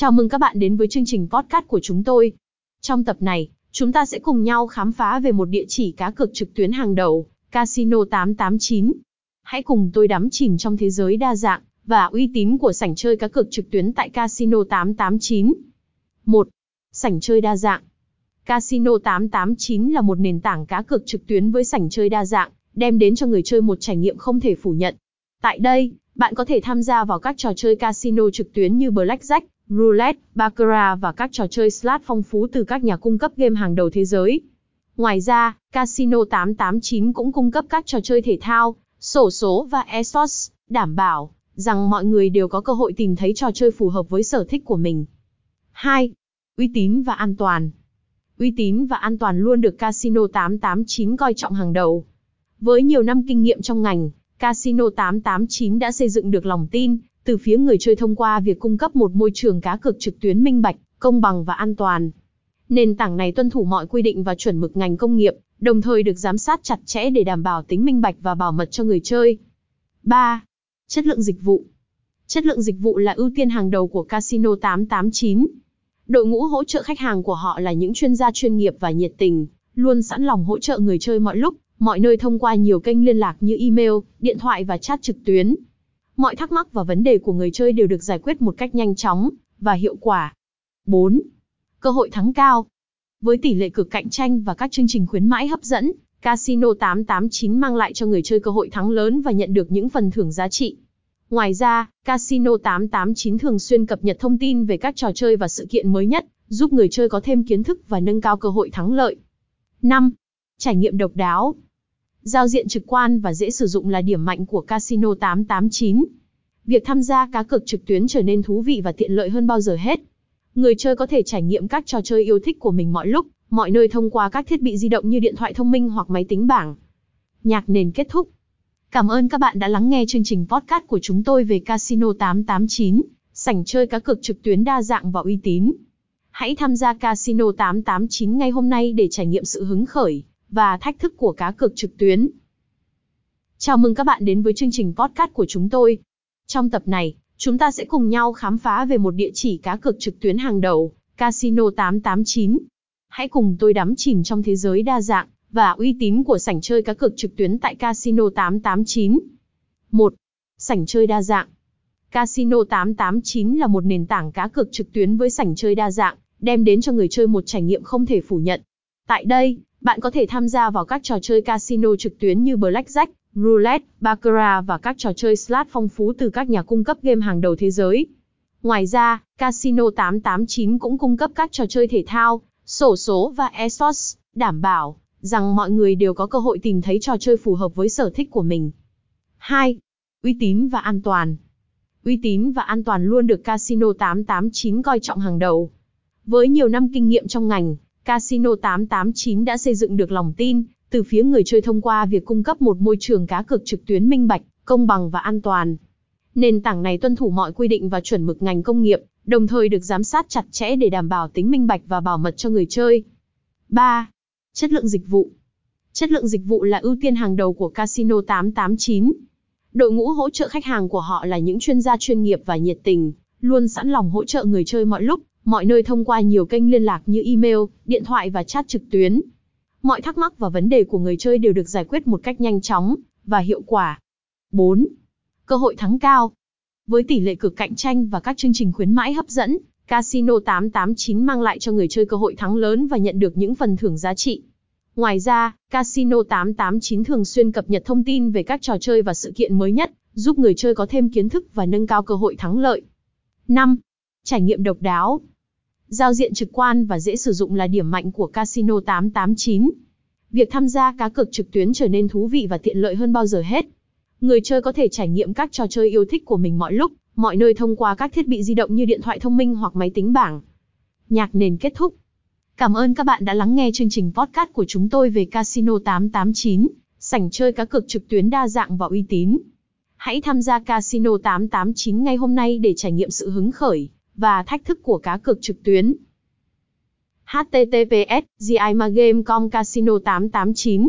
Chào mừng các bạn đến với chương trình podcast của chúng tôi. Trong tập này, chúng ta sẽ cùng nhau khám phá về một địa chỉ cá cược trực tuyến hàng đầu, Casino 889. Hãy cùng tôi đắm chìm trong thế giới đa dạng và uy tín của sảnh chơi cá cược trực tuyến tại Casino 889. 1. Sảnh chơi đa dạng. Casino 889 là một nền tảng cá cược trực tuyến với sảnh chơi đa dạng, đem đến cho người chơi một trải nghiệm không thể phủ nhận. Tại đây, bạn có thể tham gia vào các trò chơi casino trực tuyến như Blackjack, roulette, baccarat và các trò chơi slot phong phú từ các nhà cung cấp game hàng đầu thế giới. Ngoài ra, Casino 889 cũng cung cấp các trò chơi thể thao, sổ số và esports, đảm bảo rằng mọi người đều có cơ hội tìm thấy trò chơi phù hợp với sở thích của mình. 2. Uy tín và an toàn. Uy tín và an toàn luôn được Casino 889 coi trọng hàng đầu. Với nhiều năm kinh nghiệm trong ngành, Casino 889 đã xây dựng được lòng tin từ phía người chơi thông qua việc cung cấp một môi trường cá cược trực tuyến minh bạch, công bằng và an toàn. Nền tảng này tuân thủ mọi quy định và chuẩn mực ngành công nghiệp, đồng thời được giám sát chặt chẽ để đảm bảo tính minh bạch và bảo mật cho người chơi. 3. Chất lượng dịch vụ. Chất lượng dịch vụ là ưu tiên hàng đầu của Casino 889. Đội ngũ hỗ trợ khách hàng của họ là những chuyên gia chuyên nghiệp và nhiệt tình, luôn sẵn lòng hỗ trợ người chơi mọi lúc, mọi nơi thông qua nhiều kênh liên lạc như email, điện thoại và chat trực tuyến. Mọi thắc mắc và vấn đề của người chơi đều được giải quyết một cách nhanh chóng và hiệu quả. 4. Cơ hội thắng cao. Với tỷ lệ cực cạnh tranh và các chương trình khuyến mãi hấp dẫn, Casino 889 mang lại cho người chơi cơ hội thắng lớn và nhận được những phần thưởng giá trị. Ngoài ra, Casino 889 thường xuyên cập nhật thông tin về các trò chơi và sự kiện mới nhất, giúp người chơi có thêm kiến thức và nâng cao cơ hội thắng lợi. 5. Trải nghiệm độc đáo. Giao diện trực quan và dễ sử dụng là điểm mạnh của Casino 889. Việc tham gia cá cược trực tuyến trở nên thú vị và tiện lợi hơn bao giờ hết. Người chơi có thể trải nghiệm các trò chơi yêu thích của mình mọi lúc, mọi nơi thông qua các thiết bị di động như điện thoại thông minh hoặc máy tính bảng. Nhạc nền kết thúc. Cảm ơn các bạn đã lắng nghe chương trình podcast của chúng tôi về Casino 889, sảnh chơi cá cược trực tuyến đa dạng và uy tín. Hãy tham gia Casino 889 ngay hôm nay để trải nghiệm sự hứng khởi và thách thức của cá cược trực tuyến. Chào mừng các bạn đến với chương trình podcast của chúng tôi. Trong tập này, chúng ta sẽ cùng nhau khám phá về một địa chỉ cá cược trực tuyến hàng đầu, Casino 889. Hãy cùng tôi đắm chìm trong thế giới đa dạng và uy tín của sảnh chơi cá cược trực tuyến tại Casino 889. 1. Sảnh chơi đa dạng. Casino 889 là một nền tảng cá cược trực tuyến với sảnh chơi đa dạng, đem đến cho người chơi một trải nghiệm không thể phủ nhận. Tại đây, bạn có thể tham gia vào các trò chơi casino trực tuyến như Blackjack, roulette, baccarat và các trò chơi slot phong phú từ các nhà cung cấp game hàng đầu thế giới. Ngoài ra, Casino 889 cũng cung cấp các trò chơi thể thao, sổ số và esports, đảm bảo rằng mọi người đều có cơ hội tìm thấy trò chơi phù hợp với sở thích của mình. 2. Uy tín và an toàn. Uy tín và an toàn luôn được Casino 889 coi trọng hàng đầu. Với nhiều năm kinh nghiệm trong ngành, Casino 889 đã xây dựng được lòng tin từ phía người chơi thông qua việc cung cấp một môi trường cá cược trực tuyến minh bạch, công bằng và an toàn. Nền tảng này tuân thủ mọi quy định và chuẩn mực ngành công nghiệp, đồng thời được giám sát chặt chẽ để đảm bảo tính minh bạch và bảo mật cho người chơi. 3. Chất lượng dịch vụ. Chất lượng dịch vụ là ưu tiên hàng đầu của Casino 889. Đội ngũ hỗ trợ khách hàng của họ là những chuyên gia chuyên nghiệp và nhiệt tình, luôn sẵn lòng hỗ trợ người chơi mọi lúc, mọi nơi thông qua nhiều kênh liên lạc như email, điện thoại và chat trực tuyến. Mọi thắc mắc và vấn đề của người chơi đều được giải quyết một cách nhanh chóng và hiệu quả. 4. Cơ hội thắng cao. Với tỷ lệ cực cạnh tranh và các chương trình khuyến mãi hấp dẫn, Casino 889 mang lại cho người chơi cơ hội thắng lớn và nhận được những phần thưởng giá trị. Ngoài ra, Casino 889 thường xuyên cập nhật thông tin về các trò chơi và sự kiện mới nhất, giúp người chơi có thêm kiến thức và nâng cao cơ hội thắng lợi. 5. Trải nghiệm độc đáo. Giao diện trực quan và dễ sử dụng là điểm mạnh của Casino 889. Việc tham gia cá cược trực tuyến trở nên thú vị và tiện lợi hơn bao giờ hết. Người chơi có thể trải nghiệm các trò chơi yêu thích của mình mọi lúc, mọi nơi thông qua các thiết bị di động như điện thoại thông minh hoặc máy tính bảng. Nhạc nền kết thúc. Cảm ơn các bạn đã lắng nghe chương trình podcast của chúng tôi về Casino 889, sảnh chơi cá cược trực tuyến đa dạng và uy tín. Hãy tham gia Casino 889 ngay hôm nay để trải nghiệm sự hứng khởi và thách thức của cá cược trực tuyến. https gimagame.com casino 889